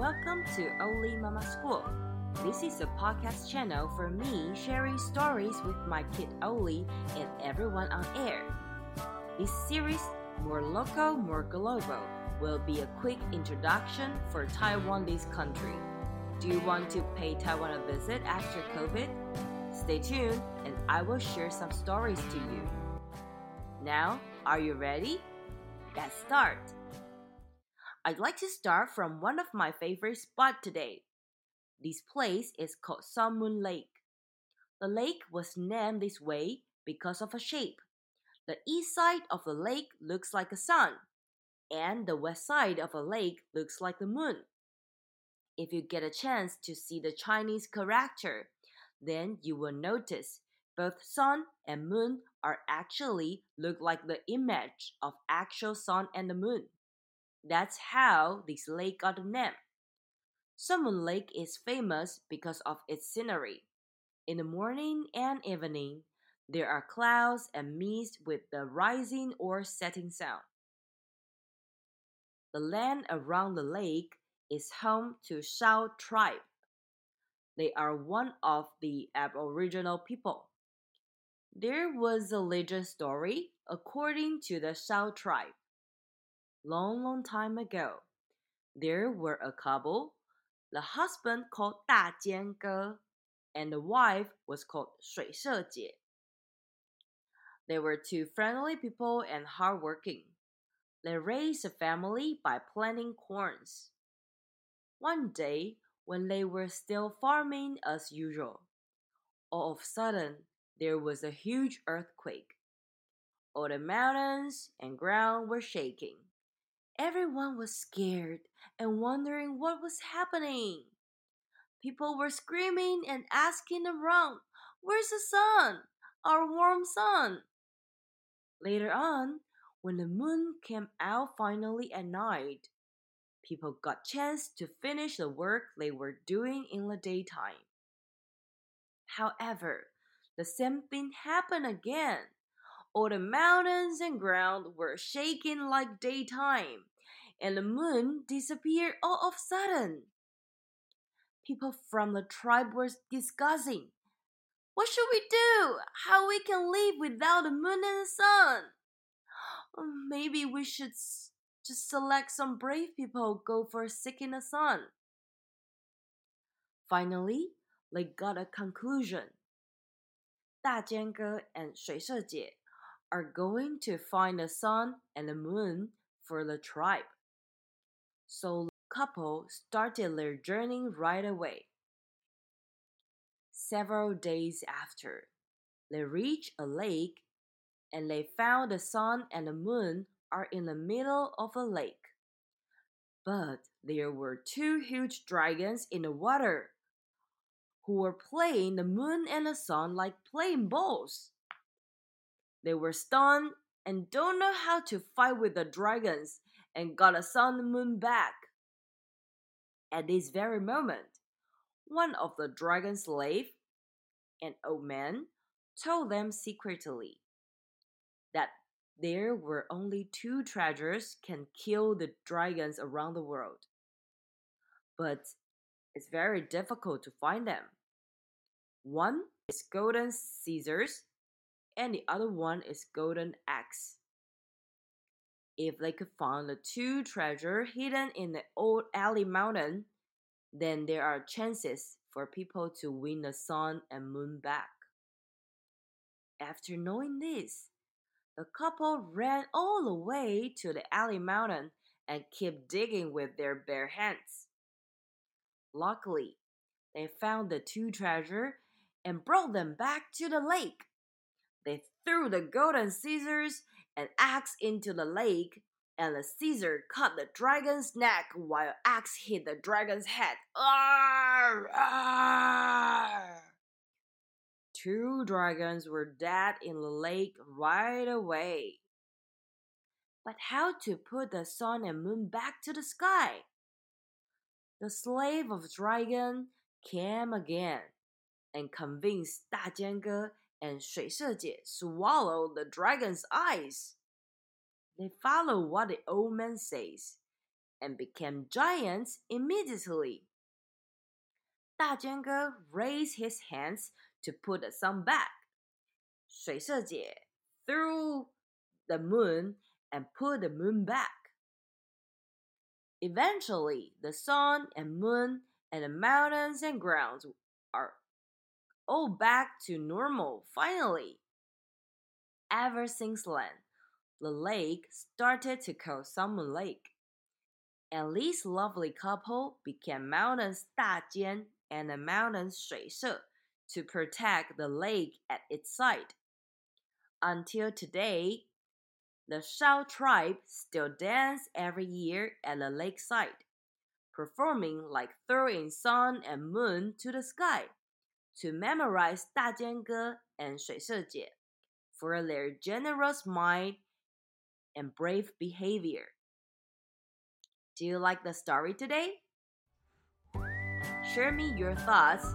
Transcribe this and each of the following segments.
Welcome to Oli Mama School. This is a podcast channel for me sharing stories with my kid Oli and everyone on air. This series, More Local, More Global, will be a quick introduction for Taiwan, this country. Do you want to pay Taiwan a visit after COVID? Stay tuned and I will share some stories to you. Now, are you ready? Let's start. I'd like to start from one of my favorite spots today. This place is called Sun Moon Lake. The lake was named this way because of a shape. The east side of the lake looks like a sun, and the west side of the lake looks like the moon. If you get a chance to see the Chinese character, then you will notice both sun and moon are actually look like the image of actual sun and the moon. That's how this lake got the name. Sun Moon Lake is famous because of its scenery. In the morning and evening, there are clouds and mist with the rising or setting sun. The land around the lake is home to Shao tribe. They are one of the Aboriginal people. There was a legend story according to the Shao tribe long, long time ago, there were a couple. The husband called 大尖哥, and the wife was called 水社姐. They were two friendly people and hardworking. They raised a family by planting corns. One day, when they were still farming as usual, all of a sudden there was a huge earthquake. All the mountains and ground were shaking. Everyone was scared and wondering what was happening. People were screaming and asking around, Where's the sun? Our warm sun? Later on, when the moon came out finally at night, people got chance to finish the work they were doing in the daytime. However, the same thing happened again. All the mountains and ground were shaking like daytime, and the moon disappeared all of a sudden. People from the tribe were discussing what should we do? How we can live without the moon and the sun? Oh, maybe we should just select some brave people go for seeking the sun. Finally, they got a conclusion. Da and 水社姐 are going to find the sun and the moon for the tribe. So the couple started their journey right away. Several days after, they reached a lake and they found the sun and the moon are in the middle of a lake. But there were two huge dragons in the water who were playing the moon and the sun like playing balls. They were stunned and don't know how to fight with the dragons and got a sun moon back. At this very moment, one of the dragon's slave, an old man, told them secretly that there were only two treasures can kill the dragons around the world. But it's very difficult to find them. One is golden scissors, and the other one is golden axe. If they could find the two treasure hidden in the old Ali Mountain, then there are chances for people to win the sun and moon back. After knowing this, the couple ran all the way to the Ali Mountain and kept digging with their bare hands. Luckily, they found the two treasure and brought them back to the lake. They threw the golden scissors and axe into the lake, and the scissor cut the dragon's neck while axe hit the dragon's head. Arr, arr. Two dragons were dead in the lake right away. But how to put the sun and moon back to the sky? The slave of dragon came again and convinced Da Jian Ge and 水社姐 swallow the dragon's eyes. They follow what the old man says and became giants immediately. 大尖哥 raised his hands to put the sun back. 水社姐 threw the moon and put the moon back. Eventually, the sun and moon and the mountains and grounds are all back to normal finally. Ever since then, the lake started to call Sun Moon Lake. And this lovely couple became Mountain's Dajian and the Mountain's Shuishe to protect the lake at its side. Until today, the Shao tribe still dance every year at the lake side, performing like throwing sun and moon to the sky to memorize 大尖哥 and 水社姐 for their generous mind and brave behavior. Do you like the story today? Share me your thoughts.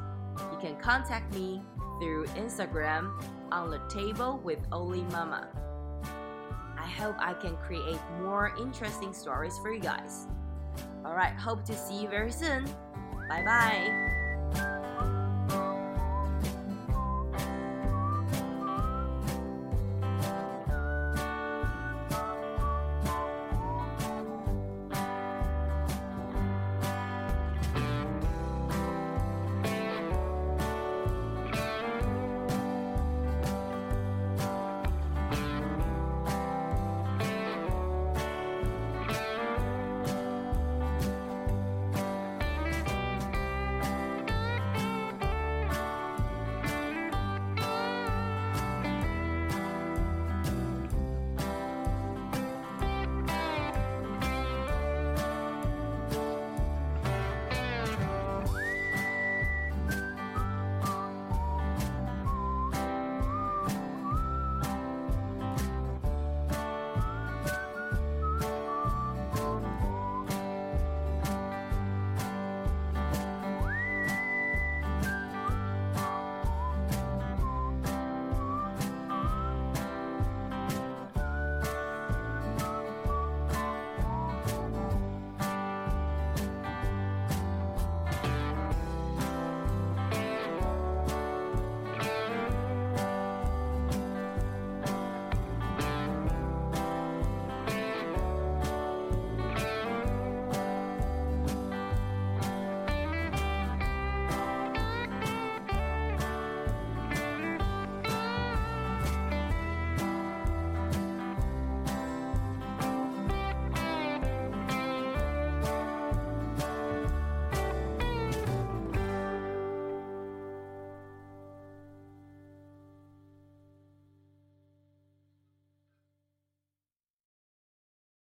You can contact me through Instagram on the table with Oli Mama. I hope I can create more interesting stories for you guys. Alright, hope to see you very soon. Bye bye.